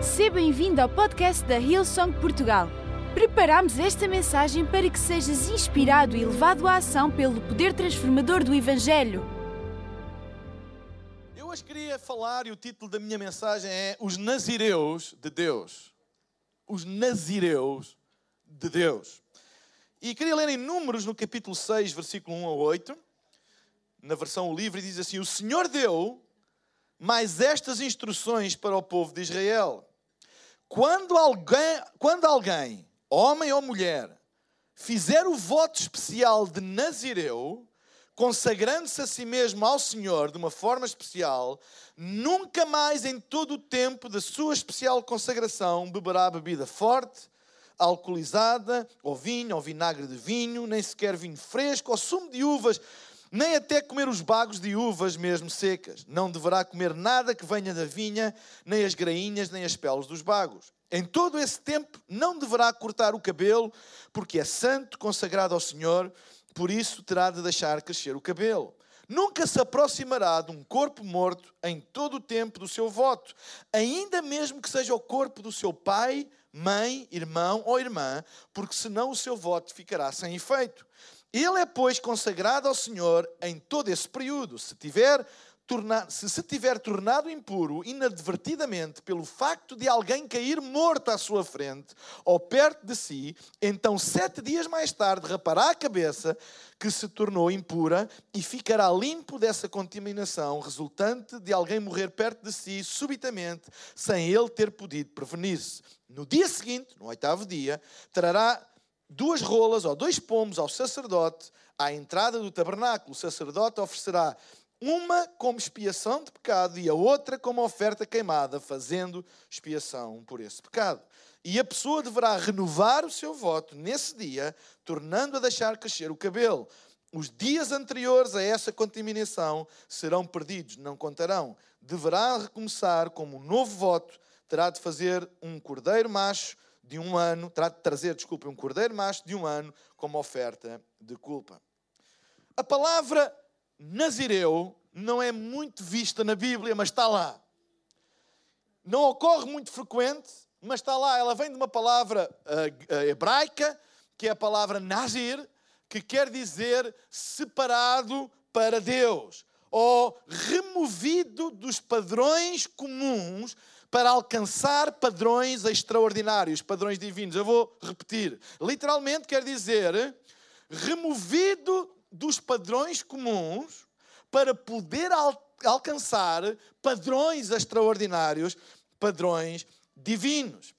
Seja bem-vindo ao podcast da Hillsong Portugal. Preparamos esta mensagem para que sejas inspirado e levado à ação pelo poder transformador do Evangelho. Eu hoje queria falar e o título da minha mensagem é Os Nazireus de Deus. Os Nazireus de Deus. E queria ler em Números, no capítulo 6, versículo 1 a 8, na versão livre, diz assim: O Senhor deu mais estas instruções para o povo de Israel. Quando alguém, quando alguém, homem ou mulher, fizer o voto especial de Nazireu, consagrando-se a si mesmo ao Senhor de uma forma especial, nunca mais em todo o tempo da sua especial consagração beberá bebida forte, alcoolizada, ou vinho, ou vinagre de vinho, nem sequer vinho fresco, ou sumo de uvas, nem até comer os bagos de uvas mesmo secas. Não deverá comer nada que venha da vinha, nem as grainhas, nem as peles dos bagos. Em todo esse tempo não deverá cortar o cabelo, porque é santo, consagrado ao Senhor, por isso terá de deixar crescer o cabelo. Nunca se aproximará de um corpo morto em todo o tempo do seu voto, ainda mesmo que seja o corpo do seu pai, mãe, irmão ou irmã, porque senão o seu voto ficará sem efeito. Ele é, pois, consagrado ao Senhor em todo esse período. Se tiver, se se tiver tornado impuro inadvertidamente pelo facto de alguém cair morto à sua frente ou perto de si, então sete dias mais tarde rapará a cabeça que se tornou impura e ficará limpo dessa contaminação resultante de alguém morrer perto de si subitamente, sem ele ter podido prevenir-se. No dia seguinte, no oitavo dia, trará duas rolas ou dois pomos ao sacerdote à entrada do tabernáculo. O sacerdote oferecerá uma como expiação de pecado e a outra como oferta queimada, fazendo expiação por esse pecado. E a pessoa deverá renovar o seu voto nesse dia, tornando a deixar crescer o cabelo. Os dias anteriores a essa contaminação serão perdidos, não contarão. Deverá recomeçar como um novo voto, terá de fazer um cordeiro macho de um ano, de trazer, desculpa, um cordeiro macho de um ano como oferta de culpa. A palavra Nazireu não é muito vista na Bíblia, mas está lá. Não ocorre muito frequente, mas está lá. Ela vem de uma palavra uh, uh, hebraica, que é a palavra Nazir, que quer dizer separado para Deus, ou removido dos padrões comuns para alcançar padrões extraordinários, padrões divinos. Eu vou repetir. Literalmente quer dizer removido dos padrões comuns para poder al alcançar padrões extraordinários, padrões divinos.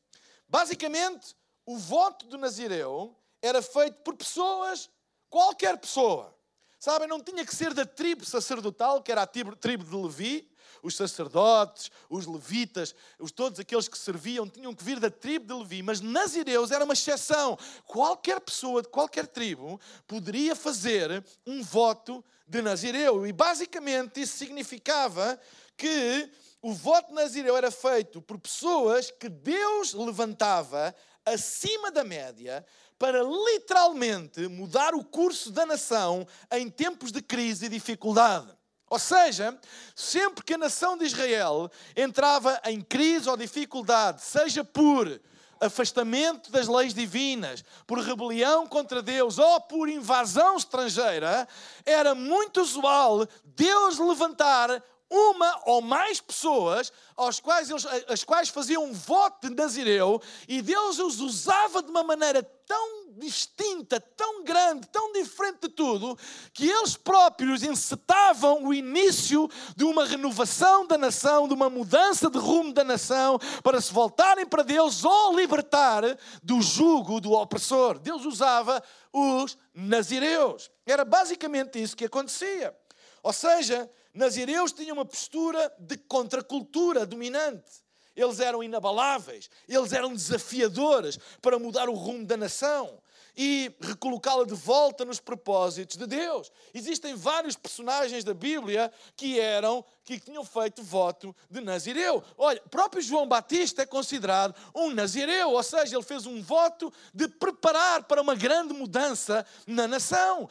Basicamente, o voto do Nazireu era feito por pessoas, qualquer pessoa. Sabem, não tinha que ser da tribo sacerdotal, que era a tribo de Levi, os sacerdotes, os levitas, os, todos aqueles que serviam tinham que vir da tribo de Levi, mas nazireus era uma exceção. Qualquer pessoa de qualquer tribo poderia fazer um voto de nazireu. E basicamente isso significava que o voto nazireu era feito por pessoas que Deus levantava acima da média para literalmente mudar o curso da nação em tempos de crise e dificuldade. Ou seja, sempre que a nação de Israel entrava em crise ou dificuldade, seja por afastamento das leis divinas, por rebelião contra Deus ou por invasão estrangeira, era muito usual Deus levantar uma ou mais pessoas aos quais eles, as quais faziam um voto de Nazireu e Deus os usava de uma maneira tão distinta, tão grande, tão diferente de tudo, que eles próprios encetavam o início de uma renovação da nação, de uma mudança de rumo da nação, para se voltarem para Deus ou libertar do jugo do opressor. Deus usava os nazireus. Era basicamente isso que acontecia. Ou seja, nazireus tinham uma postura de contracultura dominante. Eles eram inabaláveis, eles eram desafiadores para mudar o rumo da nação. E recolocá-la de volta nos propósitos de Deus. Existem vários personagens da Bíblia que eram que tinham feito voto de Nazireu. Olha, próprio João Batista é considerado um Nazireu, ou seja, ele fez um voto de preparar para uma grande mudança na nação.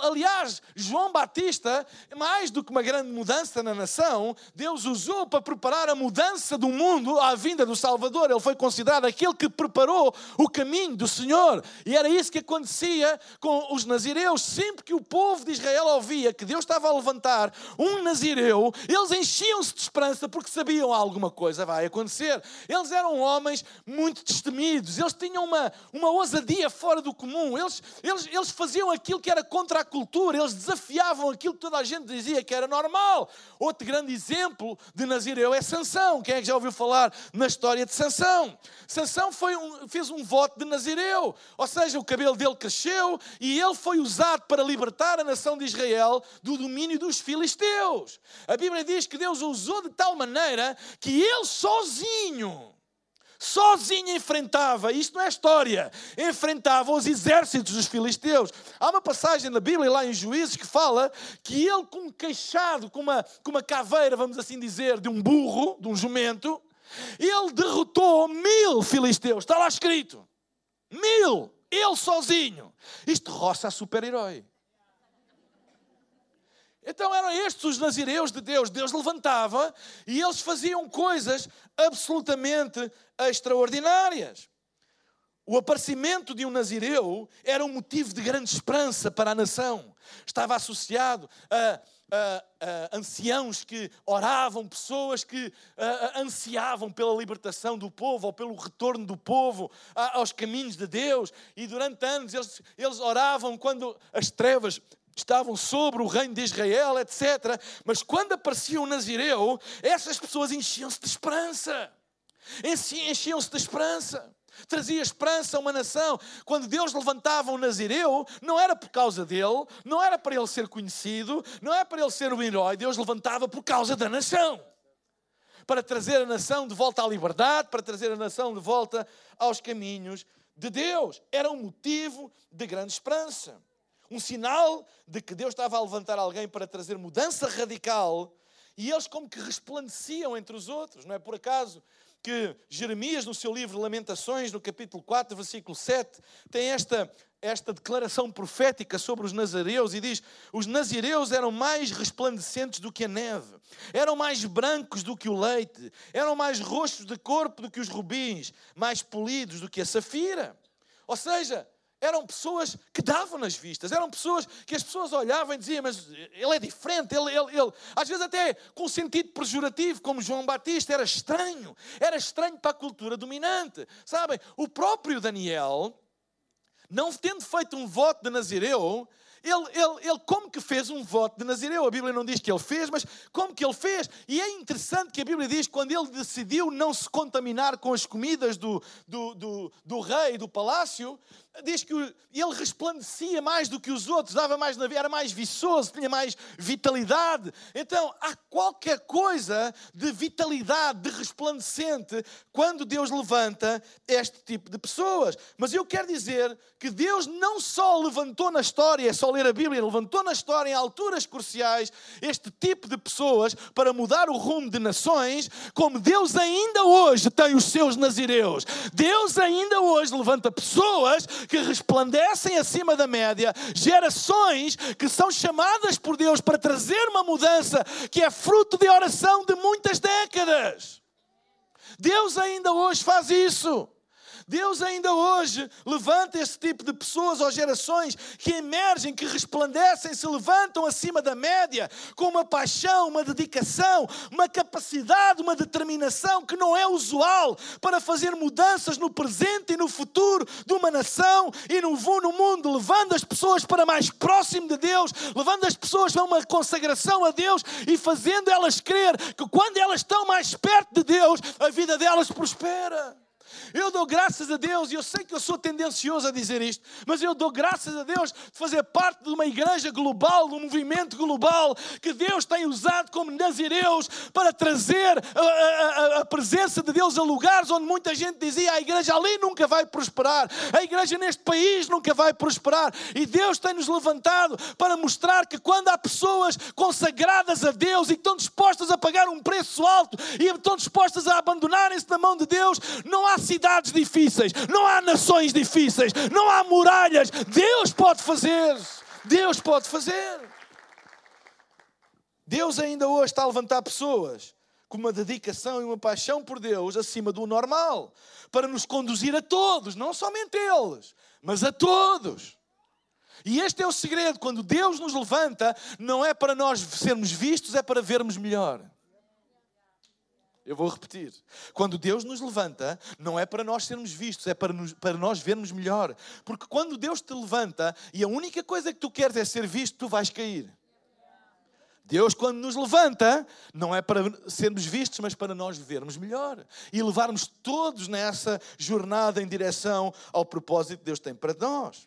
Aliás, João Batista, mais do que uma grande mudança na nação, Deus usou para preparar a mudança do mundo à vinda do Salvador. Ele foi considerado aquele que preparou o caminho do Senhor. E era isso que acontecia com os nazireus. Sempre que o povo de Israel ouvia que Deus estava a levantar um nazireu, eles enchiam-se de esperança porque sabiam alguma coisa vai acontecer. Eles eram homens muito destemidos, eles tinham uma, uma ousadia fora do comum, eles, eles, eles faziam aquilo que era contra a cultura, eles desafiavam aquilo que toda a gente dizia que era normal. Outro grande exemplo de Nazireu é Sansão. Quem é que já ouviu falar na história de Sansão? Sansão foi um, fez um voto de Nazireu, ou seja, o cabelo dele cresceu e ele foi usado para libertar a nação de Israel do domínio dos filisteus. A Bíblia diz que Deus o usou de tal maneira que ele sozinho, sozinho enfrentava, isto não é história, enfrentava os exércitos dos filisteus. Há uma passagem na Bíblia, lá em Juízes, que fala que ele, com um queixado, com uma, com uma caveira, vamos assim dizer, de um burro, de um jumento, ele derrotou mil filisteus. Está lá escrito. Mil. Ele sozinho. Isto roça a super-herói. Então eram estes os nazireus de Deus. Deus levantava e eles faziam coisas absolutamente extraordinárias. O aparecimento de um nazireu era um motivo de grande esperança para a nação. Estava associado a, a, a anciãos que oravam, pessoas que a, ansiavam pela libertação do povo ou pelo retorno do povo aos caminhos de Deus. E durante anos eles, eles oravam quando as trevas estavam sobre o reino de Israel, etc. Mas quando aparecia um Nazireu, essas pessoas enchiam-se de esperança. Enchiam-se de esperança. Trazia esperança a uma nação. Quando Deus levantava um Nazireu, não era por causa dele, não era para ele ser conhecido, não é para ele ser um herói. Deus levantava por causa da nação. Para trazer a nação de volta à liberdade, para trazer a nação de volta aos caminhos de Deus. Era um motivo de grande esperança um sinal de que Deus estava a levantar alguém para trazer mudança radical, e eles como que resplandeciam entre os outros, não é por acaso que Jeremias, no seu livro Lamentações, no capítulo 4, versículo 7, tem esta, esta declaração profética sobre os nazareus e diz: Os nazireus eram mais resplandecentes do que a neve, eram mais brancos do que o leite, eram mais roxos de corpo do que os rubins, mais polidos do que a safira. Ou seja, eram pessoas que davam nas vistas, eram pessoas que as pessoas olhavam e diziam, mas ele é diferente, ele, ele, ele, às vezes até com sentido pejorativo, como João Batista, era estranho, era estranho para a cultura dominante. Sabem, o próprio Daniel, não tendo feito um voto de Nazireu, ele, ele, ele como que fez um voto de Nazireu. A Bíblia não diz que ele fez, mas como que ele fez. E é interessante que a Bíblia diz quando ele decidiu não se contaminar com as comidas do, do, do, do rei, do palácio, diz que ele resplandecia mais do que os outros, dava mais na vida, era mais viçoso, tinha mais vitalidade. Então, há qualquer coisa de vitalidade, de resplandecente, quando Deus levanta este tipo de pessoas. Mas eu quero dizer que Deus não só levantou na história, é só ler a Bíblia, levantou na história em alturas cruciais este tipo de pessoas para mudar o rumo de nações, como Deus ainda hoje tem os seus nazireus. Deus ainda hoje levanta pessoas que resplandecem acima da média, gerações que são chamadas por Deus para trazer uma mudança que é fruto de oração de muitas décadas. Deus ainda hoje faz isso. Deus ainda hoje levanta esse tipo de pessoas ou gerações que emergem, que resplandecem, se levantam acima da média, com uma paixão, uma dedicação, uma capacidade, uma determinação que não é usual para fazer mudanças no presente e no futuro de uma nação e no, mundo, levando as pessoas para mais próximo de Deus, levando as pessoas para uma consagração a Deus e fazendo elas crer que quando elas estão mais perto de Deus, a vida delas prospera. Eu dou graças a Deus, e eu sei que eu sou tendencioso a dizer isto, mas eu dou graças a Deus de fazer parte de uma igreja global, de um movimento global, que Deus tem usado como nazireus para trazer a, a, a, presença de Deus a lugares onde muita gente dizia a igreja ali nunca vai prosperar, a igreja neste país nunca vai prosperar. E Deus tem nos levantado para mostrar que quando há pessoas consagradas a Deus e que estão dispostas a pagar um preço alto e estão dispostas a abandonarem-se na mão de Deus, não há cidades difíceis, não há nações difíceis, não há muralhas. Deus pode fazer. Deus pode fazer. Deus ainda hoje está a levantar pessoas com uma dedicação e uma paixão por Deus acima do normal, para nos conduzir a todos, não somente eles, mas a todos. E este é o segredo: quando Deus nos levanta, não é para nós sermos vistos, é para vermos melhor. Eu vou repetir. Quando Deus nos levanta, não é para nós sermos vistos, é para, nos, para nós vermos melhor. Porque quando Deus te levanta e a única coisa que tu queres é ser visto, tu vais cair. Deus, quando nos levanta, não é para sermos vistos, mas para nós vivermos melhor e levarmos todos nessa jornada em direção ao propósito que Deus tem para nós.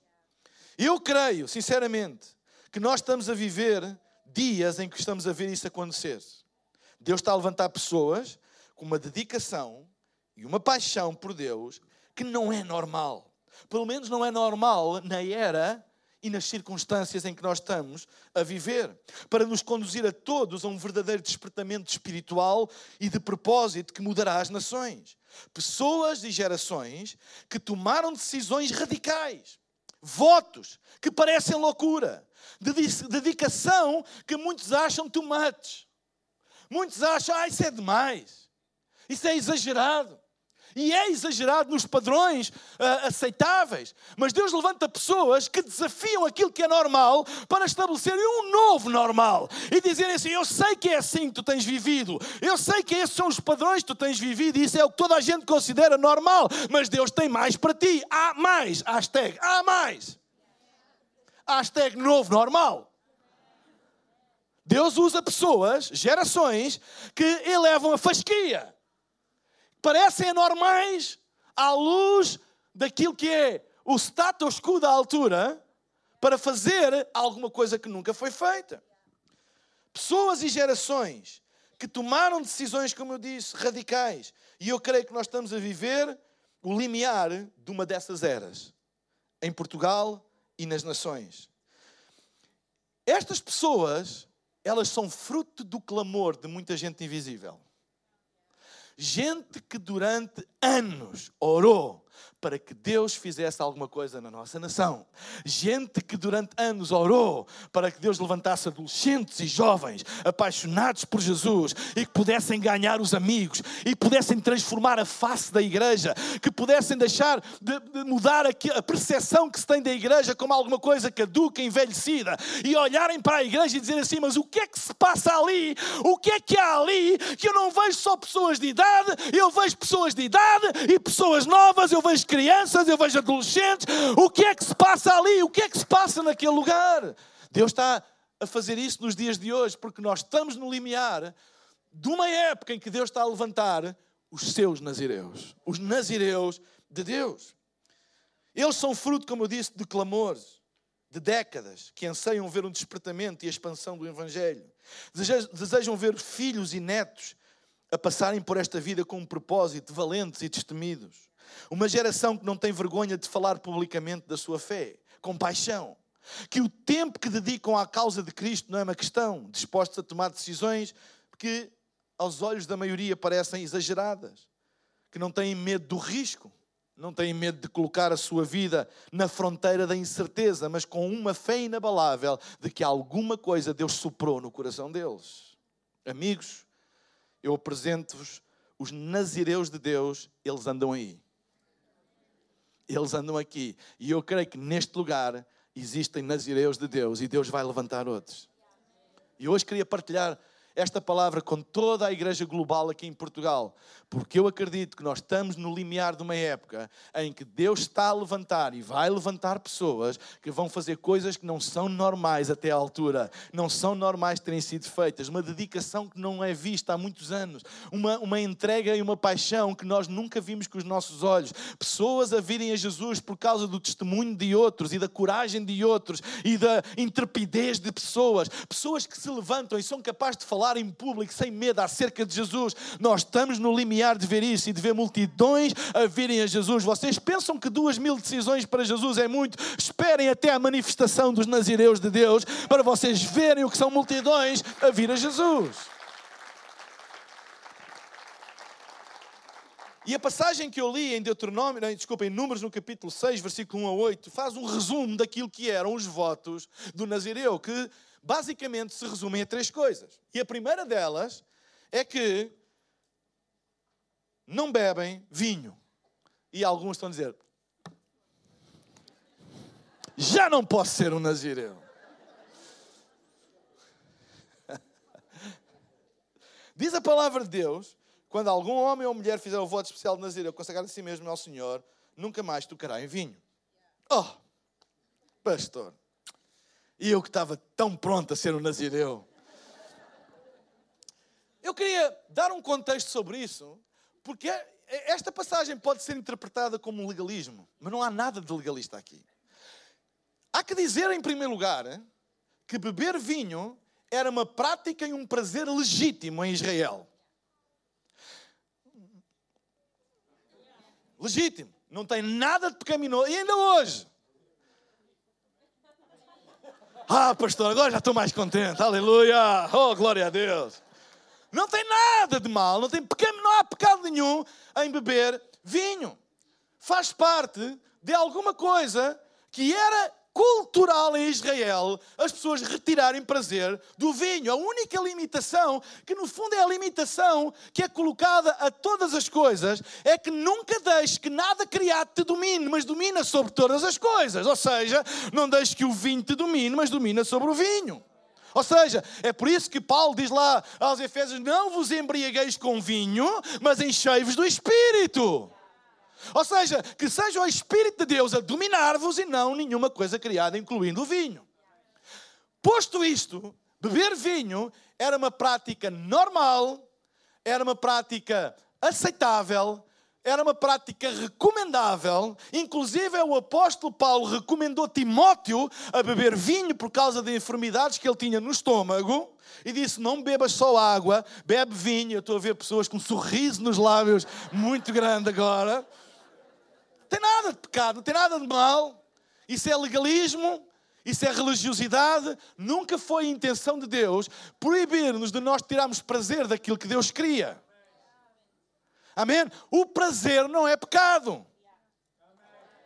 Eu creio, sinceramente, que nós estamos a viver dias em que estamos a ver isso acontecer. Deus está a levantar pessoas com uma dedicação e uma paixão por Deus que não é normal. Pelo menos não é normal na era e nas circunstâncias em que nós estamos a viver, para nos conduzir a todos a um verdadeiro despertamento espiritual e de propósito que mudará as nações. Pessoas e gerações que tomaram decisões radicais, votos que parecem loucura, dedicação que muitos acham much. Muitos acham, ah, isso é demais, isso é exagerado. E é exagerado nos padrões uh, aceitáveis. Mas Deus levanta pessoas que desafiam aquilo que é normal para estabelecerem um novo normal. E dizerem assim: Eu sei que é assim que tu tens vivido. Eu sei que esses são os padrões que tu tens vivido. E isso é o que toda a gente considera normal. Mas Deus tem mais para ti. Há mais. Hashtag. Há mais. Hashtag novo normal. Deus usa pessoas, gerações, que elevam a fasquia parecem anormais à luz daquilo que é o status quo da altura para fazer alguma coisa que nunca foi feita. Pessoas e gerações que tomaram decisões, como eu disse, radicais. E eu creio que nós estamos a viver o limiar de uma dessas eras, em Portugal e nas nações. Estas pessoas, elas são fruto do clamor de muita gente invisível. Gente que durante anos orou para que Deus fizesse alguma coisa na nossa nação. Gente que durante anos orou para que Deus levantasse adolescentes e jovens apaixonados por Jesus e que pudessem ganhar os amigos e pudessem transformar a face da igreja, que pudessem deixar de, de mudar a, percepção que se tem da igreja como alguma coisa caduca, envelhecida e olharem para a igreja e dizer assim: Mas o que é que se passa ali? O que é que há ali que eu não vejo só pessoas de idade, eu vejo pessoas de idade e pessoas novas, eu vejo crianças, eu vejo adolescentes. O que é que se passa ali? O que é que se passa naquele lugar? Deus está a fazer isso nos dias de hoje, porque nós estamos no limiar de uma época em que Deus está a levantar os seus nazireus, os nazireus de Deus. Eles são fruto, como eu disse, de clamores, de décadas, que anseiam ver um despertamento e a expansão do Evangelho. Desejam ver filhos e netos a passarem por esta vida com um propósito, valentes e destemidos. Uma geração que não tem vergonha de falar publicamente da sua fé, com paixão. Que o tempo que dedicam à causa de Cristo não é uma questão, dispostos a tomar decisões que aos olhos da maioria parecem exageradas. Que não têm medo do risco, não têm medo de colocar a sua vida na fronteira da incerteza, mas com uma fé inabalável de que alguma coisa Deus soprou no coração deles. Amigos, eu apresento-vos os nazireus de Deus, eles andam aí eles andam aqui. E eu creio que neste lugar existem nazireus de Deus e Deus vai levantar outros. E hoje queria partilhar esta palavra com toda a igreja global aqui em Portugal, porque eu acredito que nós estamos no limiar de uma época em que Deus está a levantar e vai levantar pessoas que vão fazer coisas que não são normais até à altura, não são normais terem sido feitas, uma dedicação que não é vista há muitos anos, uma, uma entrega e uma paixão que nós nunca vimos com os nossos olhos, pessoas a virem a Jesus por causa do testemunho de outros e da coragem de outros e da intrepidez de pessoas, pessoas que se levantam e são capazes de falar falar em público sem medo acerca de Jesus. Nós estamos no limiar de ver isso e de ver multidões a virem a Jesus. Vocês pensam que duas mil decisões para Jesus é muito? Esperem até a manifestação dos nazireus de Deus para vocês verem o que são multidões a vir a Jesus. E a passagem que eu li em Deuteronômio, não, desculpa, em Números no capítulo 6, versículo 1 a 8, faz um resumo daquilo que eram os votos do Nazireu, que basicamente se resumem a três coisas. E a primeira delas é que não bebem vinho. E alguns estão a dizer: já não posso ser um Nazireu. Diz a palavra de Deus quando algum homem ou mulher fizer o voto especial de Nazireu, consagrar a si mesmo ao Senhor, nunca mais tocará em vinho. Oh, pastor, e eu que estava tão pronto a ser um Nazireu. Eu queria dar um contexto sobre isso, porque esta passagem pode ser interpretada como legalismo, mas não há nada de legalista aqui. Há que dizer, em primeiro lugar, que beber vinho era uma prática e um prazer legítimo em Israel. legítimo. Não tem nada de pecaminoso. E ainda hoje. Ah, pastor, agora já estou mais contente. Aleluia. Oh, glória a Deus. Não tem nada de mal, não, tem pecado, não há pecado nenhum em beber vinho. Faz parte de alguma coisa que era cultural em Israel as pessoas retirarem prazer do vinho. A única limitação, que no fundo é a limitação que é colocada a todas as coisas, é que nunca deixes que nada criado te domine, mas domina sobre todas as coisas. Ou seja, não deixes que o vinho te domine, mas domina sobre o vinho. Ou seja, é por isso que Paulo diz lá aos Efésios: Não vos embriagueis com vinho, mas enchei-vos do Espírito. Ou seja, que seja o Espírito de Deus a dominar-vos e não nenhuma coisa criada, incluindo o vinho. Posto isto, beber vinho era uma prática normal, era uma prática aceitável, era uma prática recomendável. Inclusive, o apóstolo Paulo recomendou Timóteo a beber vinho por causa de enfermidades que ele tinha no estômago. E disse: Não bebas só água, bebe vinho. Eu estou a ver pessoas com um sorriso nos lábios muito grande agora tem nada de pecado, não tem nada de mal. Isso é legalismo, isso é religiosidade. Nunca foi a intenção de Deus proibir-nos de nós tirarmos prazer daquilo que Deus cria. Amém? O prazer não é pecado.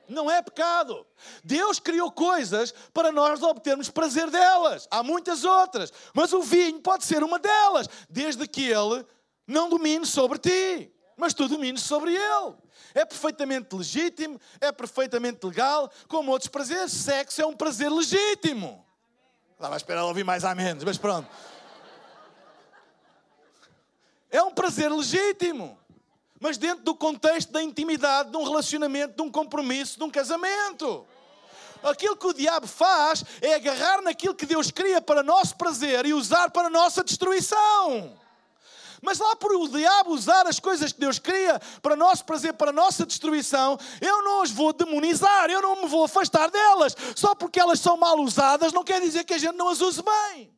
Não é pecado. Deus criou coisas para nós obtermos prazer delas. Há muitas outras. Mas o vinho pode ser uma delas, desde que ele não domine sobre ti, mas tu domines sobre ele. É perfeitamente legítimo, é perfeitamente legal, como outros prazeres. Sexo é um prazer legítimo. Estava a esperar ouvir mais a menos, mas pronto. É um prazer legítimo. Mas dentro do contexto da intimidade, de um relacionamento, de um compromisso, de um casamento. Aquilo que o diabo faz é agarrar naquilo que Deus cria para nosso prazer e usar para nossa destruição. Mas lá por o diabo usar as coisas que Deus cria para nosso prazer, para nossa destruição, eu não as vou demonizar, eu não me vou afastar delas. Só porque elas são mal usadas, não quer dizer que a gente não as use bem.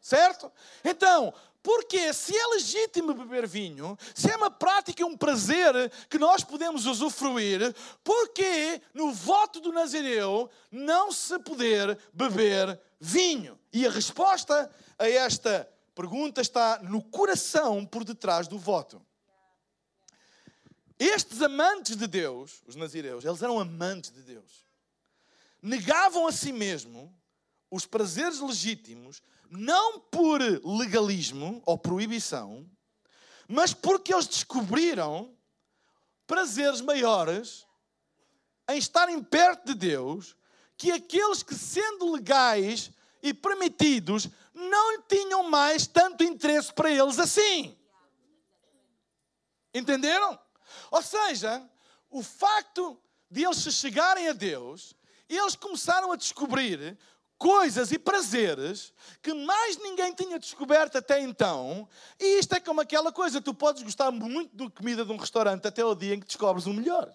Certo? Então, porque se é legítimo beber vinho, se é uma prática e um prazer que nós podemos usufruir, porque no voto do Nazireu não se poder beber vinho? E a resposta a esta pergunta está no coração por detrás do voto. Estes amantes de Deus, os nazireus, eles eram amantes de Deus. Negavam a si mesmo os prazeres legítimos, não por legalismo ou proibição, mas porque eles descobriram prazeres maiores em estarem perto de Deus que aqueles que, sendo legais e permitidos, não tinham mais tanto interesse para eles assim. Entenderam? Ou seja, o facto de eles se chegarem a Deus, eles começaram a descobrir coisas e prazeres que mais ninguém tinha descoberto até então. E isto é como aquela coisa: tu podes gostar muito da comida de um restaurante até o dia em que descobres o melhor.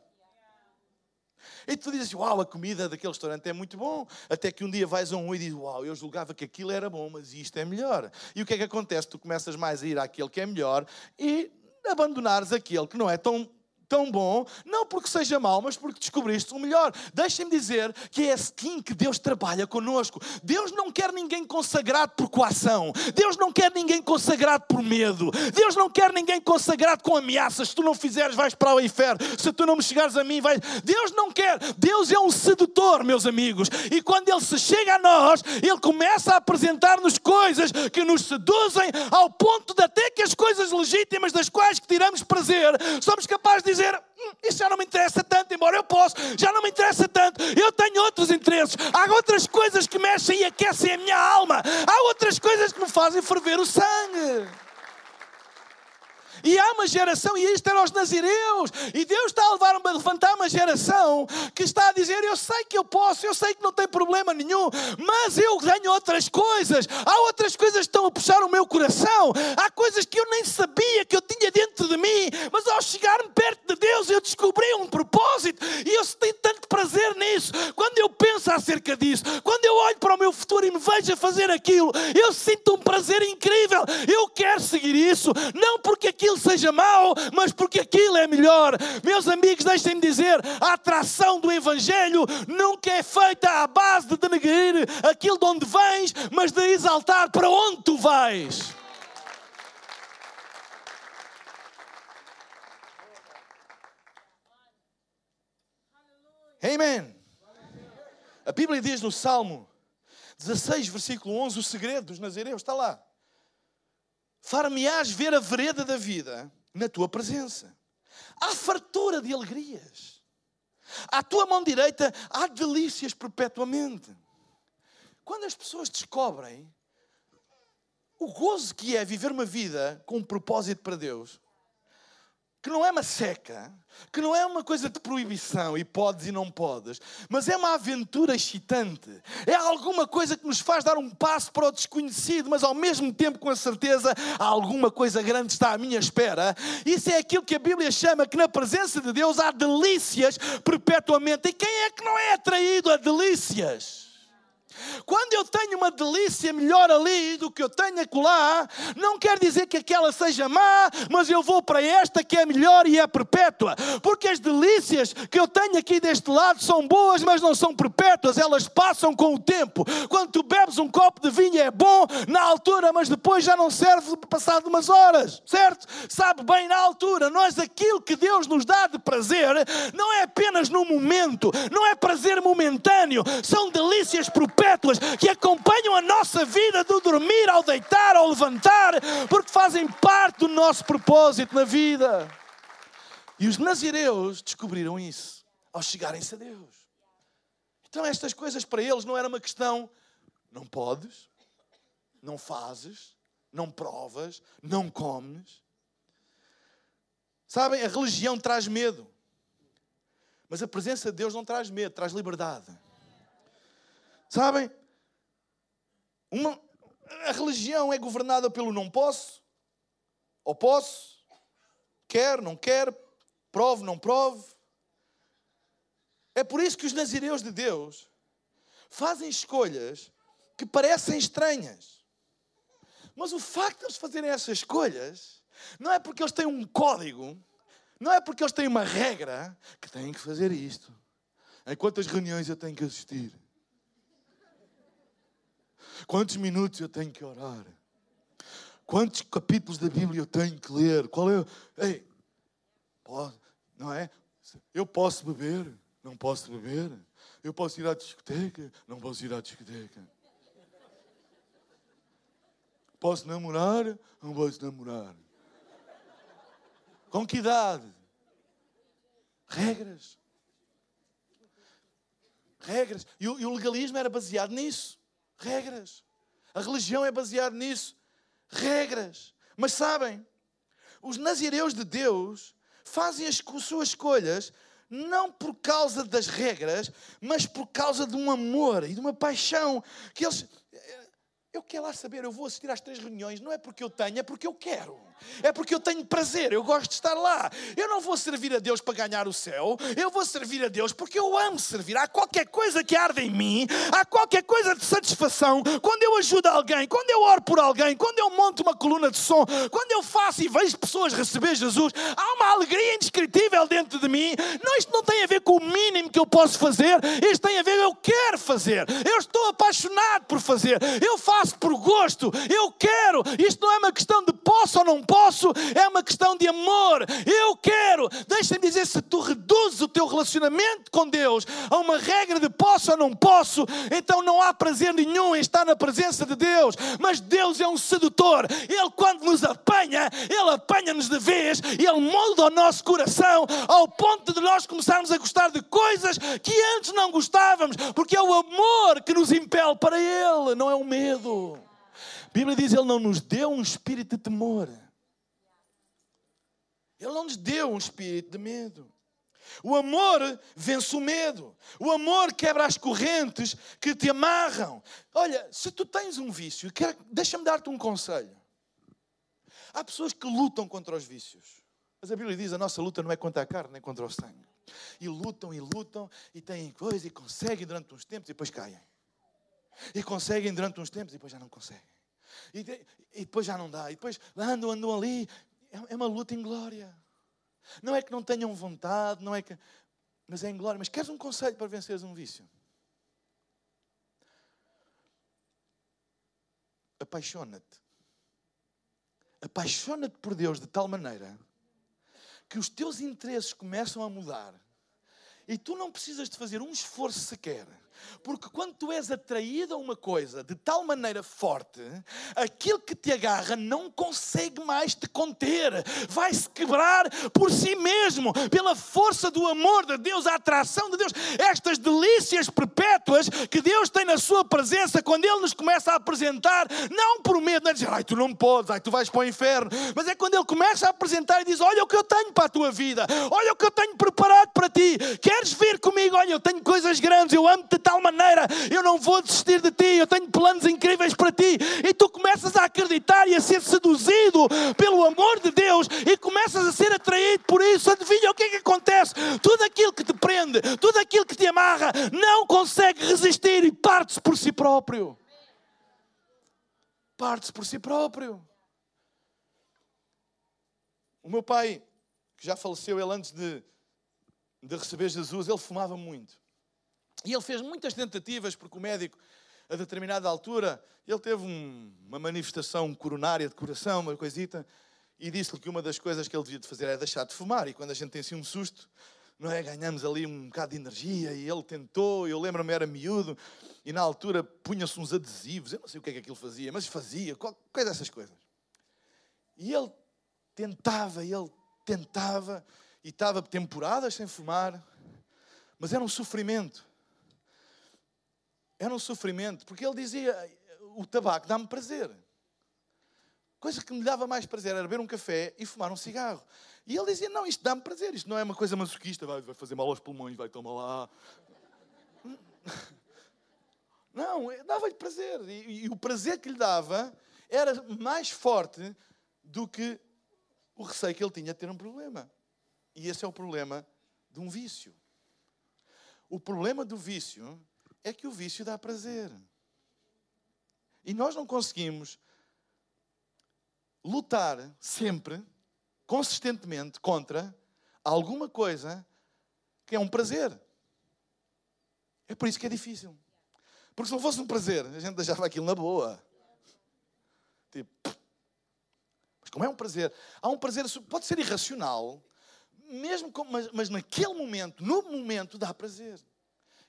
E tu dizes, uau, a comida daquele restaurante é muito bom. Até que um dia vais a um e dizes, uau, eu julgava que aquilo era bom, mas isto é melhor. E o que é que acontece? Tu começas mais a ir àquele que é melhor e abandonares aquele que não é tão tão bom, não porque seja mau, mas porque descobriste o melhor. Deixem-me dizer que é assim que Deus trabalha conosco. Deus não quer ninguém consagrado por coação. Deus não quer ninguém consagrado por medo. Deus não quer ninguém consagrado com ameaças. Se tu não fizeres, vais para o inferno. Se tu não me chegares a mim, vais. Deus não quer. Deus é um sedutor, meus amigos. E quando Ele se chega a nós, Ele começa a apresentar-nos coisas que nos seduzem ao ponto de até que as coisas legítimas das quais que tiramos prazer, somos capazes de dizer dizer: hum, Isso já não me interessa tanto, embora eu possa, já não me interessa tanto. Eu tenho outros interesses. Há outras coisas que mexem e aquecem a minha alma. Há outras coisas que me fazem ferver o sangue. E há uma geração, e isto era os nazireus, e Deus está a levar a levantar uma geração que está a dizer: Eu sei que eu posso, eu sei que não tem problema nenhum, mas eu tenho outras coisas. Há outras coisas que estão a puxar o meu coração. Há coisas que eu nem sabia que eu tinha dentro de mim, mas ao chegar-me perto de Deus, eu descobri um propósito e eu tenho tanto prazer nisso. Quando eu penso acerca disso, quando eu olho para o meu futuro e me vejo a fazer aquilo, eu sinto um prazer incrível. Eu quero seguir isso, não porque aquilo aquilo seja mau, mas porque aquilo é melhor. Meus amigos, deixem-me dizer: a atração do Evangelho nunca é feita à base de denegrir aquilo de onde vens, mas de exaltar para onde tu vais. Amém. A Bíblia diz no Salmo 16, versículo 11, o segredo dos nazireus, está lá. Far-me-ás ver a vereda da vida na tua presença. Há fartura de alegrias. À tua mão direita há delícias perpetuamente. Quando as pessoas descobrem o gozo que é viver uma vida com um propósito para Deus, que não é uma seca, que não é uma coisa de proibição e podes e não podes, mas é uma aventura excitante. É alguma coisa que nos faz dar um passo para o desconhecido, mas ao mesmo tempo com a certeza alguma coisa grande está à minha espera. Isso é aquilo que a Bíblia chama que na presença de Deus há delícias perpetuamente. E quem é que não é atraído a delícias? Quando eu tenho uma delícia melhor ali do que eu tenho acolá, não quer dizer que aquela seja má, mas eu vou para esta que é melhor e é perpétua. Porque as delícias que eu tenho aqui deste lado são boas, mas não são perpétuas, elas passam com o tempo. Quando tu bebes um copo de vinho é bom na altura, mas depois já não serve passado umas horas, certo? Sabe bem na altura. Nós aquilo que Deus nos dá de prazer não é apenas no momento, não é prazer momentâneo, são delícias perpétuas perpétuas que acompanham a nossa vida do dormir ao deitar, ao levantar, porque fazem parte do nosso propósito na vida. E os nazireus descobriram isso ao chegarem-se a Deus. Então, estas coisas para eles não era uma questão, não podes, não fazes, não provas, não comes. Sabem, a religião traz medo. Mas a presença de Deus não traz medo, traz liberdade. Sabem? Uma, a religião é governada pelo não posso, ou posso, quer, não quer, prove, não prove. É por isso que os nazireus de Deus fazem escolhas que parecem estranhas. Mas o facto de eles fazerem essas escolhas não é porque eles têm um código, não é porque eles têm uma regra que têm que fazer isto. Em quantas reuniões eu tenho que assistir? Quantos minutos eu tenho que orar? Quantos capítulos da Bíblia eu tenho que ler? Qual é? Ei, posso, não é? Eu posso beber? Não posso beber? Eu posso ir à discoteca? Não posso ir à discoteca. Posso namorar? Não posso namorar. Com que idade? Regras. Regras. E o legalismo era baseado nisso. Regras. A religião é baseada nisso. Regras. Mas sabem, os nazireus de Deus fazem as suas escolhas não por causa das regras, mas por causa de um amor e de uma paixão que eles Eu quero lá saber, eu vou assistir às três reuniões, não é porque eu tenho, é porque eu quero. É porque eu tenho prazer, eu gosto de estar lá. Eu não vou servir a Deus para ganhar o céu, eu vou servir a Deus porque eu amo servir. Há qualquer coisa que arde em mim, há qualquer coisa de satisfação. Quando eu ajudo alguém, quando eu oro por alguém, quando eu monto uma coluna de som, quando eu faço e vejo pessoas receber Jesus, há uma alegria indescritível dentro de mim. Não, isto não tem a ver com o mínimo que eu posso fazer, isto tem a ver com eu quero fazer. Eu estou apaixonado por fazer. Eu faço faço por gosto, eu quero. Isto não é uma questão de posso ou não posso, é uma questão de amor. Eu quero. Deixa-me dizer: se tu reduzes o teu relacionamento com Deus a uma regra de posso ou não posso, então não há prazer nenhum em estar na presença de Deus. Mas Deus é um sedutor. Ele, quando nos apanha, Ele apanha-nos de vez, Ele molda o nosso coração ao ponto de nós começarmos a gostar de coisas que antes não gostávamos, porque é o amor que nos impele para Ele, não é o medo medo. A Bíblia diz: Ele não nos deu um espírito de temor. Ele não nos deu um espírito de medo. O amor vence o medo. O amor quebra as correntes que te amarram. Olha, se tu tens um vício, deixa-me dar-te um conselho. Há pessoas que lutam contra os vícios. Mas a Bíblia diz: a nossa luta não é contra a carne, nem contra o sangue. E lutam e lutam e têm coisa e conseguem durante uns tempos e depois caem. E conseguem durante uns tempos e depois já não conseguem. E, de, e depois já não dá. E depois andam, andam ali. É, é uma luta em glória. Não é que não tenham vontade, não é que. Mas é em glória. Mas queres um conselho para venceres um vício? Apaixona-te. Apaixona-te por Deus de tal maneira que os teus interesses começam a mudar e tu não precisas de fazer um esforço sequer porque quando tu és atraído a uma coisa de tal maneira forte, aquilo que te agarra não consegue mais te conter, vai se quebrar por si mesmo, pela força do amor de Deus, a atração de Deus, estas delícias perpétuas que Deus tem na Sua presença, quando Ele nos começa a apresentar, não por medo, não é dizer, ai, tu não podes, ai, tu vais para o inferno, mas é quando Ele começa a apresentar e diz: Olha o que eu tenho para a tua vida, olha o que eu tenho preparado para ti, queres vir comigo? Olha, eu tenho coisas grandes, eu amo-te tal maneira, eu não vou desistir de ti, eu tenho planos incríveis para ti. E tu começas a acreditar e a ser seduzido pelo amor de Deus e começas a ser atraído por isso. Adivinha o que é que acontece? Tudo aquilo que te prende, tudo aquilo que te amarra, não consegue resistir e parte-se por si próprio. Parte-se por si próprio. O meu pai, que já faleceu, ele antes de, de receber Jesus, ele fumava muito. E ele fez muitas tentativas, porque o médico, a determinada altura, ele teve um, uma manifestação coronária de coração, uma coisita, e disse-lhe que uma das coisas que ele devia de fazer era deixar de fumar. E quando a gente tem assim um susto, não é? Ganhamos ali um bocado de energia e ele tentou. Eu lembro-me, era miúdo e na altura punha-se uns adesivos. Eu não sei o que é que aquilo fazia, mas fazia, qualquer dessas coisas. E ele tentava, ele tentava e estava temporadas sem fumar, mas era um sofrimento era um sofrimento, porque ele dizia: o tabaco dá-me prazer. Coisa que me dava mais prazer era beber um café e fumar um cigarro. E ele dizia: Não, isto dá-me prazer, isto não é uma coisa masoquista, vai, vai fazer mal aos pulmões, vai tomar lá. Não, dava-lhe prazer. E, e o prazer que lhe dava era mais forte do que o receio que ele tinha de ter um problema. E esse é o problema de um vício. O problema do vício é que o vício dá prazer. E nós não conseguimos lutar sempre, consistentemente, contra alguma coisa que é um prazer. É por isso que é difícil. Porque se não fosse um prazer, a gente deixava aquilo na boa. Tipo, mas como é um prazer? Há um prazer, pode ser irracional, mesmo mas, mas naquele momento, no momento, dá prazer.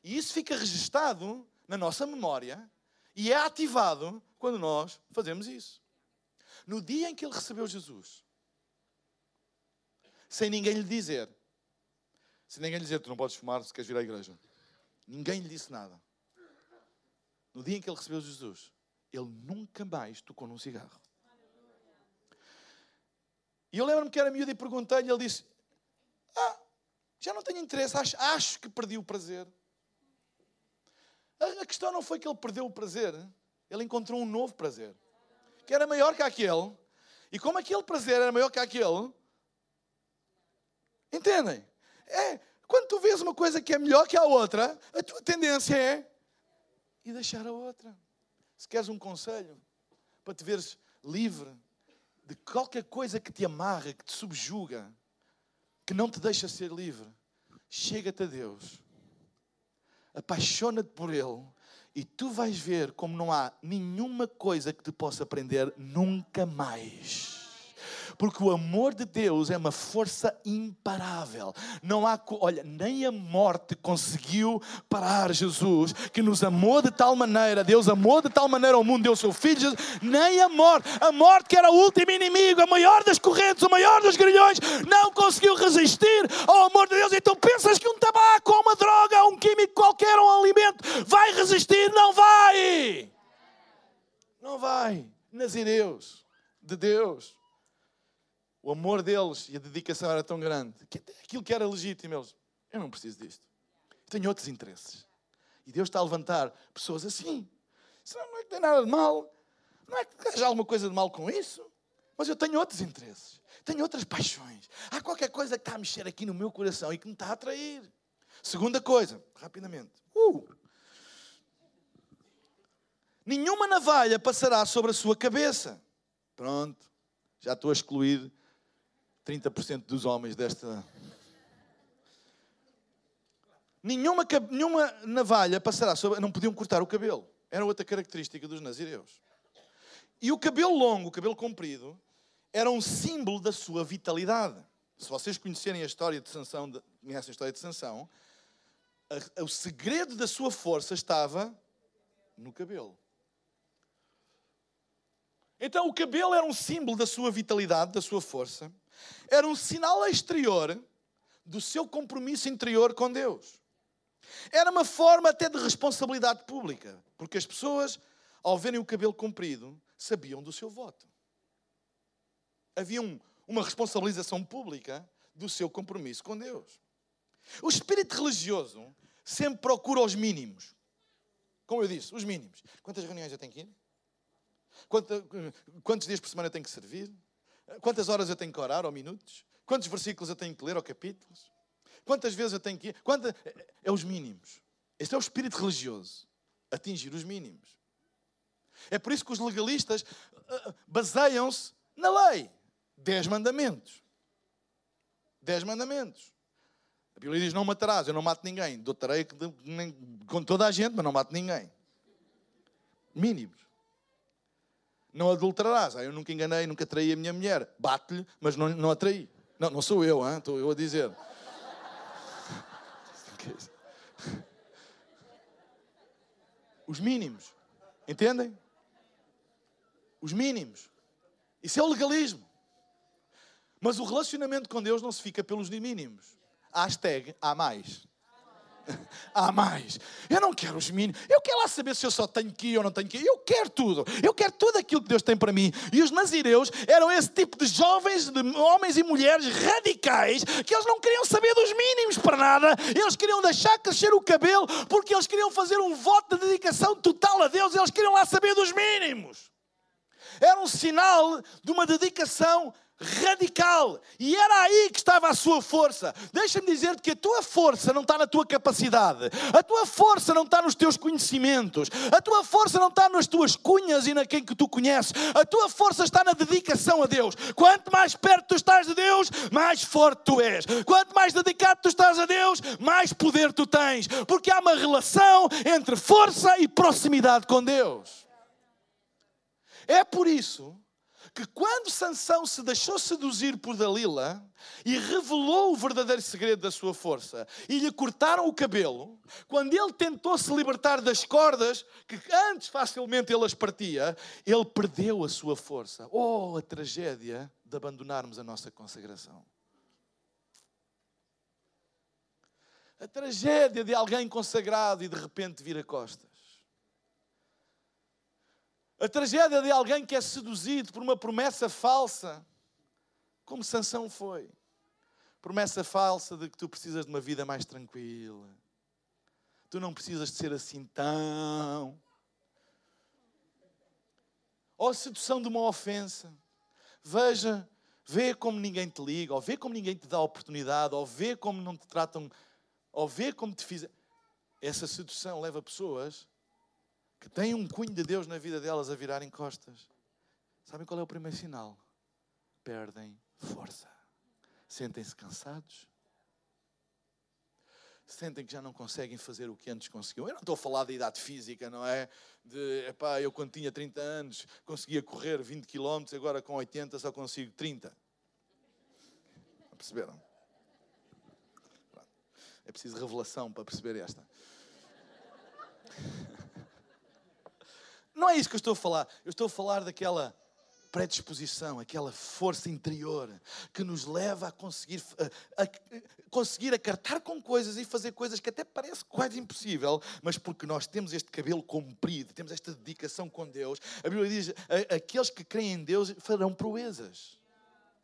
E isso fica registado na nossa memória e é ativado quando nós fazemos isso. No dia em que ele recebeu Jesus, sem ninguém lhe dizer, sem ninguém lhe dizer, tu não podes fumar se queres vir à igreja. Ninguém lhe disse nada. No dia em que ele recebeu Jesus, ele nunca mais tocou num cigarro. E eu lembro-me que era miúdo e perguntei-lhe, ele disse: Ah, já não tenho interesse, acho, acho que perdi o prazer. A questão não foi que ele perdeu o prazer, Ele encontrou um novo prazer, que era maior que aquele. E como aquele prazer era maior que aquele, entendem? É, quando tu vês uma coisa que é melhor que a outra, a tua tendência é e deixar a outra. Se queres um conselho para te veres livre de qualquer coisa que te amarra, que te subjuga, que não te deixa ser livre, chega-te a Deus, apaixona-te por Ele e tu vais ver como não há nenhuma coisa que te possa prender nunca mais porque o amor de Deus é uma força imparável. Não há, olha, nem a morte conseguiu parar Jesus, que nos amou de tal maneira, Deus amou de tal maneira o mundo, deu o seu filho, Jesus, nem a morte, a morte que era o último inimigo, a maior das correntes, o maior dos grilhões, não conseguiu resistir ao amor de Deus. Então pensas que um tabaco, ou uma droga, um químico qualquer, um alimento, vai resistir? Não vai! Não vai. Nazireus de Deus o amor deles e a dedicação era tão grande que aquilo que era legítimo, eles, eu não preciso disto. Eu tenho outros interesses. E Deus está a levantar pessoas assim. Isso não é que tem nada de mal. Não é que haja alguma coisa de mal com isso. Mas eu tenho outros interesses. Tenho outras paixões. Há qualquer coisa que está a mexer aqui no meu coração e que me está a atrair. Segunda coisa, rapidamente. Uh. Nenhuma navalha passará sobre a sua cabeça. Pronto. Já estou a excluir 30% dos homens desta. Nenhuma, nenhuma navalha passará sobre. Não podiam cortar o cabelo. Era outra característica dos nazireus. E o cabelo longo, o cabelo comprido, era um símbolo da sua vitalidade. Se vocês conhecerem a história de Sansão, conhecem a história de Sansão, o segredo da sua força estava no cabelo. Então o cabelo era um símbolo da sua vitalidade, da sua força era um sinal exterior do seu compromisso interior com Deus. Era uma forma até de responsabilidade pública, porque as pessoas, ao verem o cabelo comprido, sabiam do seu voto. Havia um, uma responsabilização pública do seu compromisso com Deus. O espírito religioso sempre procura os mínimos. Como eu disse, os mínimos. Quantas reuniões eu tenho que ir? Quantos dias por semana eu tenho que servir? Quantas horas eu tenho que orar, ou minutos? Quantos versículos eu tenho que ler, ou capítulos? Quantas vezes eu tenho que ir? Quanta... É os mínimos. Este é o espírito religioso. Atingir os mínimos. É por isso que os legalistas uh, baseiam-se na lei. Dez mandamentos. Dez mandamentos. A Bíblia diz: Não matarás, eu não mato ninguém. Doutarei com toda a gente, mas não mato ninguém. Mínimos. Não adulterarás. Ah, eu nunca enganei, nunca traí a minha mulher. Bate-lhe, mas não, não a traí. Não, não sou eu, hein? estou eu a dizer. Os mínimos. Entendem? Os mínimos. Isso é o legalismo. Mas o relacionamento com Deus não se fica pelos mínimos. Hashtag há mais. Há mais. Eu não quero os mínimos. Eu quero lá saber se eu só tenho que ir ou não tenho que ir. Eu quero tudo. Eu quero tudo aquilo que Deus tem para mim. E os nazireus eram esse tipo de jovens, de homens e mulheres radicais, que eles não queriam saber dos mínimos para nada. Eles queriam deixar crescer o cabelo porque eles queriam fazer um voto de dedicação total a Deus. Eles queriam lá saber dos mínimos. Era um sinal de uma dedicação radical. E era aí que estava a sua força. Deixa-me dizer-te que a tua força não está na tua capacidade, a tua força não está nos teus conhecimentos, a tua força não está nas tuas cunhas e na quem que tu conheces, a tua força está na dedicação a Deus. Quanto mais perto tu estás de Deus, mais forte tu és. Quanto mais dedicado tu estás a Deus, mais poder tu tens, porque há uma relação entre força e proximidade com Deus. É por isso que quando Sansão se deixou seduzir por Dalila e revelou o verdadeiro segredo da sua força e lhe cortaram o cabelo, quando ele tentou se libertar das cordas que antes facilmente ele as partia, ele perdeu a sua força. Oh, a tragédia de abandonarmos a nossa consagração. A tragédia de alguém consagrado e de repente vir a costa. A tragédia de alguém que é seduzido por uma promessa falsa, como Sansão foi. Promessa falsa de que tu precisas de uma vida mais tranquila. Tu não precisas de ser assim tão. ou a sedução de uma ofensa. Veja, vê como ninguém te liga, ou vê como ninguém te dá oportunidade, ou vê como não te tratam, ou vê como te fizeram. Essa sedução leva pessoas que têm um cunho de Deus na vida delas a virarem costas. Sabem qual é o primeiro sinal? Perdem força. Sentem-se cansados. Sentem que já não conseguem fazer o que antes conseguiam. Eu não estou a falar da idade física, não é? De, epá, eu quando tinha 30 anos conseguia correr 20 km, agora com 80 só consigo 30. Perceberam? É preciso revelação para perceber esta. Não é isso que eu estou a falar. Eu estou a falar daquela predisposição, aquela força interior que nos leva a conseguir, a, a, conseguir acartar com coisas e fazer coisas que até parece quase impossível, mas porque nós temos este cabelo comprido, temos esta dedicação com Deus. A Bíblia diz: aqueles que creem em Deus farão proezas.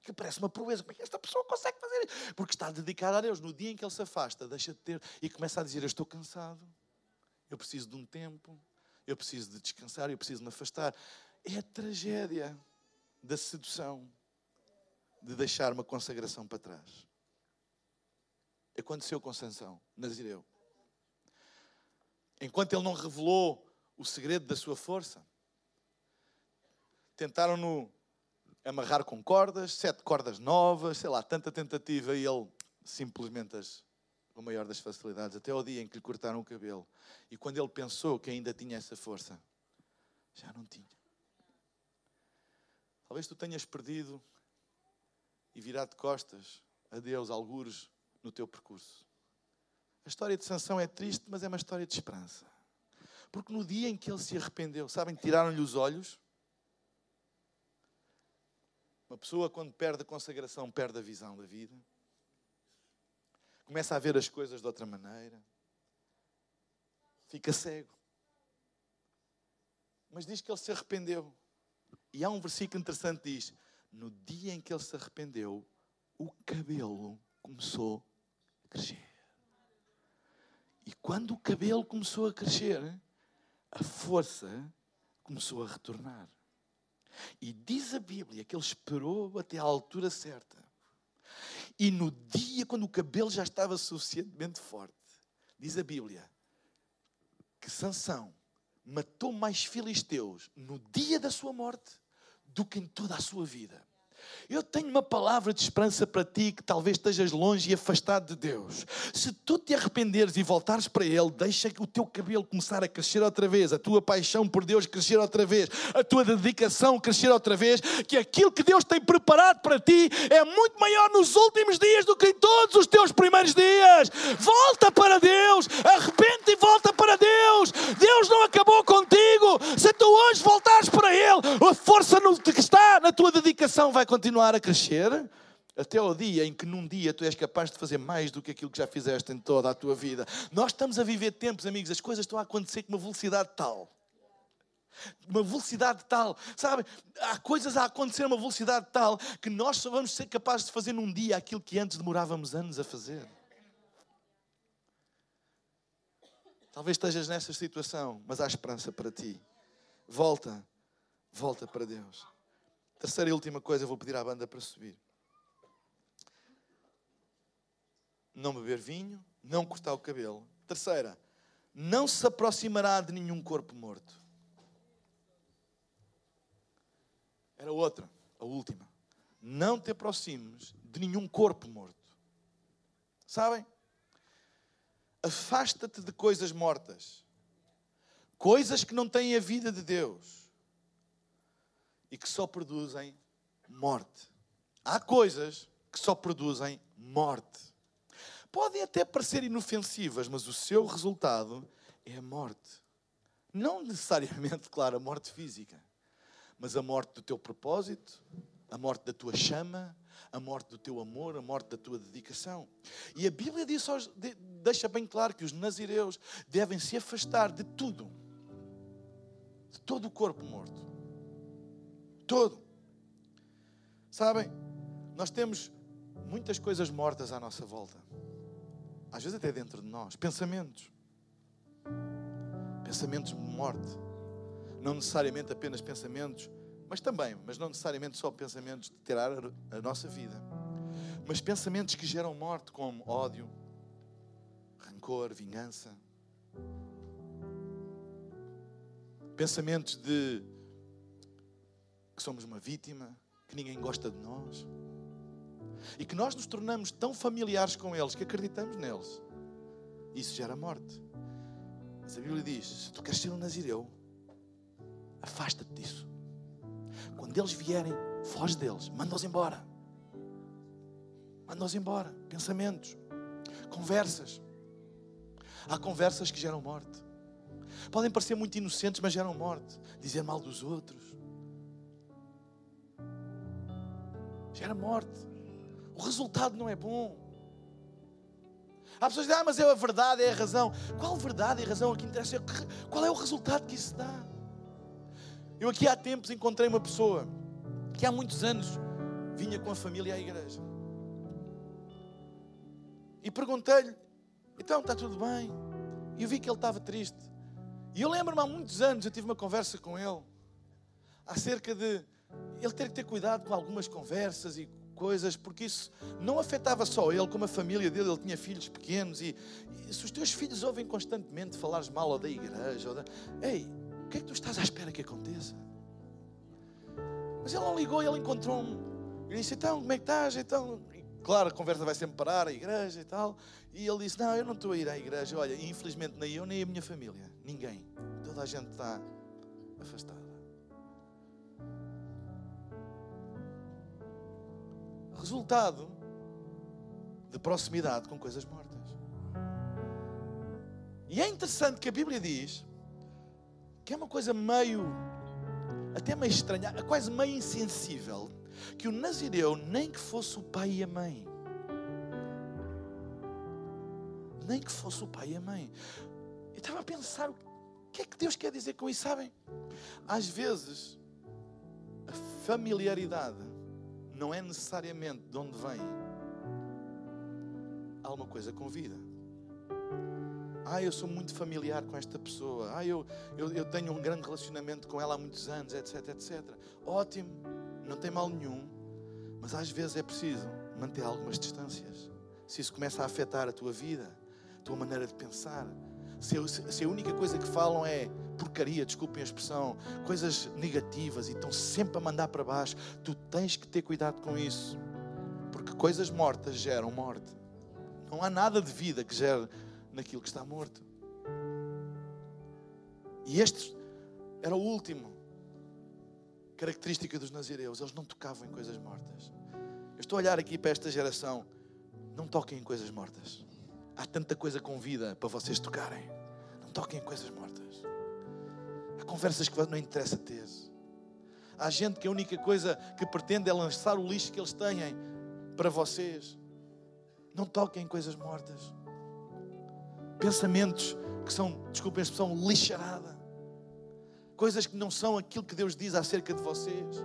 Que parece uma proeza. Como é que esta pessoa consegue fazer isso? Porque está dedicada a Deus. No dia em que ele se afasta, deixa de ter e começa a dizer: Eu estou cansado, eu preciso de um tempo, eu preciso de descansar, eu preciso me afastar. É a tragédia da sedução, de deixar uma consagração para trás. Aconteceu com Sansão, Nazireu. Enquanto ele não revelou o segredo da sua força, tentaram-no amarrar com cordas, sete cordas novas, sei lá, tanta tentativa e ele simplesmente as, com a maior das facilidades, até ao dia em que lhe cortaram o cabelo. E quando ele pensou que ainda tinha essa força, já não tinha. Talvez tu tenhas perdido e virado de costas a Deus, algures, no teu percurso. A história de Sansão é triste, mas é uma história de esperança. Porque no dia em que ele se arrependeu, sabem, tiraram-lhe os olhos. Uma pessoa, quando perde a consagração, perde a visão da vida. Começa a ver as coisas de outra maneira. Fica cego. Mas diz que ele se arrependeu. E há um versículo interessante que diz: No dia em que ele se arrependeu, o cabelo começou a crescer. E quando o cabelo começou a crescer, a força começou a retornar. E diz a Bíblia que ele esperou até à altura certa. E no dia, quando o cabelo já estava suficientemente forte, diz a Bíblia que Sansão matou mais filisteus no dia da sua morte do que em toda a sua vida. Eu tenho uma palavra de esperança para ti que talvez estejas longe e afastado de Deus. Se tu te arrependeres e voltares para Ele, deixa o teu cabelo começar a crescer outra vez, a tua paixão por Deus crescer outra vez, a tua dedicação crescer outra vez, que aquilo que Deus tem preparado para ti é muito maior nos últimos dias do que em todos os teus primeiros dias. Volta para Deus, arrepende e volta para Deus. Deus não acabou contigo. Se tu hoje voltares para Ele, a força que está na tua dedicação vai continuar a crescer até ao dia em que num dia tu és capaz de fazer mais do que aquilo que já fizeste em toda a tua vida. Nós estamos a viver tempos, amigos, as coisas estão a acontecer com uma velocidade tal. Uma velocidade tal, sabe? Há coisas a acontecer a uma velocidade tal que nós só vamos ser capazes de fazer num dia aquilo que antes demorávamos anos a fazer. Talvez estejas nessa situação, mas há esperança para ti. Volta, volta para Deus. Terceira e última coisa, vou pedir à banda para subir. Não beber vinho, não cortar o cabelo. Terceira, não se aproximará de nenhum corpo morto. Era outra, a última. Não te aproximes de nenhum corpo morto. Sabem? Afasta-te de coisas mortas. Coisas que não têm a vida de Deus e que só produzem morte. Há coisas que só produzem morte. Podem até parecer inofensivas, mas o seu resultado é a morte. Não necessariamente, claro, a morte física, mas a morte do teu propósito, a morte da tua chama, a morte do teu amor, a morte da tua dedicação. E a Bíblia diz, deixa bem claro que os nazireus devem se afastar de tudo, de todo o corpo morto todo. Sabem, nós temos muitas coisas mortas à nossa volta. Às vezes até dentro de nós. Pensamentos. Pensamentos de morte. Não necessariamente apenas pensamentos Mas também, mas não necessariamente só pensamentos de tirar a nossa vida. Mas pensamentos que geram morte, como ódio, rancor, vingança. Pensamentos de que somos uma vítima, que ninguém gosta de nós. E que nós nos tornamos tão familiares com eles que acreditamos neles. Isso gera morte. Mas a Bíblia diz: se tu queres ser um nazireu, afasta-te disso. Quando eles vierem, foge deles, manda-os embora. Manda-os embora. Pensamentos, conversas. Há conversas que geram morte. Podem parecer muito inocentes, mas geram morte. Dizer mal dos outros. Gera morte. O resultado não é bom. Há pessoas que dizem, ah, mas é a verdade, é a razão. Qual verdade e razão aqui interessa? Qual é o resultado que isso dá? Eu aqui há tempos encontrei uma pessoa que há muitos anos vinha com a família à igreja. E perguntei-lhe, então está tudo bem? E eu vi que ele estava triste. E eu lembro-me há muitos anos, eu tive uma conversa com ele acerca de ele ter que ter cuidado com algumas conversas e coisas, porque isso não afetava só ele, como a família dele, ele tinha filhos pequenos. E, e se os teus filhos ouvem constantemente falares mal ou da igreja, ou da... ei, o que é que tu estás à espera que aconteça? Mas ele não ligou ele encontrou-me. E disse: Então, como é que estás? Então, e, claro, a conversa vai sempre parar, a igreja e tal. E ele disse: Não, eu não estou a ir à igreja. Olha, infelizmente nem eu, nem a minha família. Ninguém. Toda a gente está afastada. Resultado de proximidade com coisas mortas. E é interessante que a Bíblia diz que é uma coisa meio, até meio estranha, quase meio insensível, que o Nazireu, nem que fosse o pai e a mãe, nem que fosse o pai e a mãe, eu estava a pensar, o que é que Deus quer dizer com isso, sabem? Às vezes, a familiaridade não é necessariamente de onde vem alguma coisa com vida. Ah, eu sou muito familiar com esta pessoa. Ah, eu, eu, eu tenho um grande relacionamento com ela há muitos anos, etc, etc. Ótimo, não tem mal nenhum. Mas às vezes é preciso manter algumas distâncias. Se isso começa a afetar a tua vida, a tua maneira de pensar, se, se a única coisa que falam é porcaria, desculpem a expressão, coisas negativas e estão sempre a mandar para baixo, tu tens que ter cuidado com isso, porque coisas mortas geram morte. Não há nada de vida que gere naquilo que está morto. E este era o último característica dos nazireus, eles não tocavam em coisas mortas. Eu estou a olhar aqui para esta geração, não toquem em coisas mortas. Há tanta coisa com vida para vocês tocarem. Não toquem em coisas mortas. Conversas que não interessa ter. Há gente que a única coisa que pretende é lançar o lixo que eles têm para vocês. Não toquem em coisas mortas. Pensamentos que são, desculpem a expressão, lixarada. Coisas que não são aquilo que Deus diz acerca de vocês.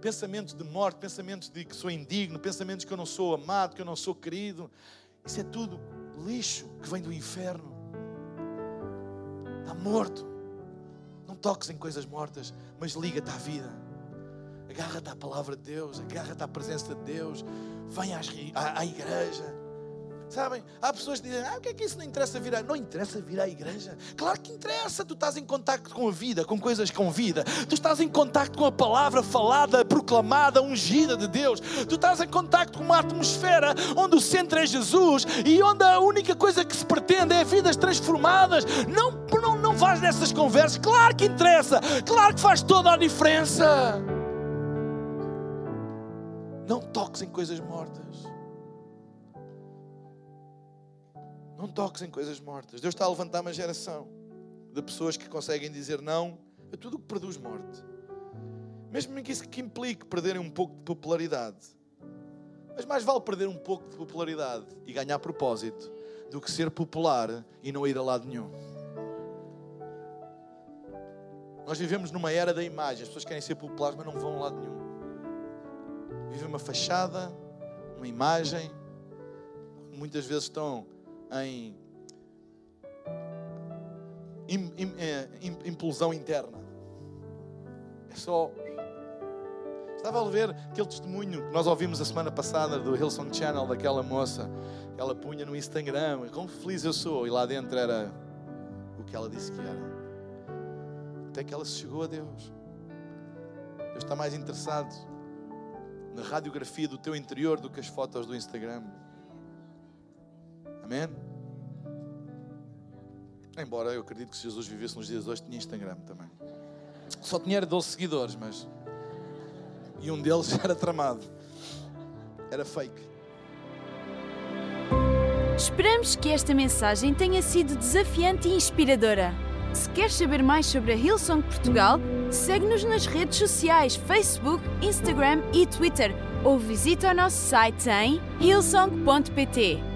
Pensamentos de morte, pensamentos de que sou indigno, pensamentos que eu não sou amado, que eu não sou querido. Isso é tudo lixo que vem do inferno. Está morto. Toques em coisas mortas, mas liga-te à vida. Agarra-te à palavra de Deus, agarra-te à presença de Deus. Vem à, à igreja Sabem? Há pessoas que dizem: Ah, o que é que isso não interessa vir à... Não interessa vir à igreja. Claro que interessa. Tu estás em contato com a vida, com coisas com vida. Tu estás em contato com a palavra falada, proclamada, ungida de Deus. Tu estás em contato com uma atmosfera onde o centro é Jesus e onde a única coisa que se pretende é vidas transformadas. Não, não, nessas conversas. Claro que interessa. Claro que faz toda a diferença. Não toques em coisas mortas. Não toques em coisas mortas. Deus está a levantar uma geração de pessoas que conseguem dizer não a tudo o que produz morte. Mesmo que isso que implique perderem um pouco de popularidade. Mas mais vale perder um pouco de popularidade e ganhar propósito do que ser popular e não ir a lado nenhum. Nós vivemos numa era da imagem. As pessoas querem ser populares, mas não vão a lado nenhum. Vivem uma fachada, uma imagem. Muitas vezes estão em implosão interna. É só. Estava a ver aquele testemunho que nós ouvimos a semana passada do Hillsong Channel, daquela moça que ela punha no Instagram. Como feliz eu sou. E lá dentro era o que ela disse que era. Até que ela chegou a Deus. Deus está mais interessado na radiografia do teu interior do que as fotos do Instagram. Amém? Embora eu acredito que se Jesus vivesse nos dias de hoje, tinha Instagram também. Só tinha 12 seguidores, mas. E um deles era tramado. Era fake. Esperamos que esta mensagem tenha sido desafiante e inspiradora. Se queres saber mais sobre a Hillsong Portugal, segue-nos nas redes sociais Facebook, Instagram e Twitter ou visita o nosso site em hillsong.pt.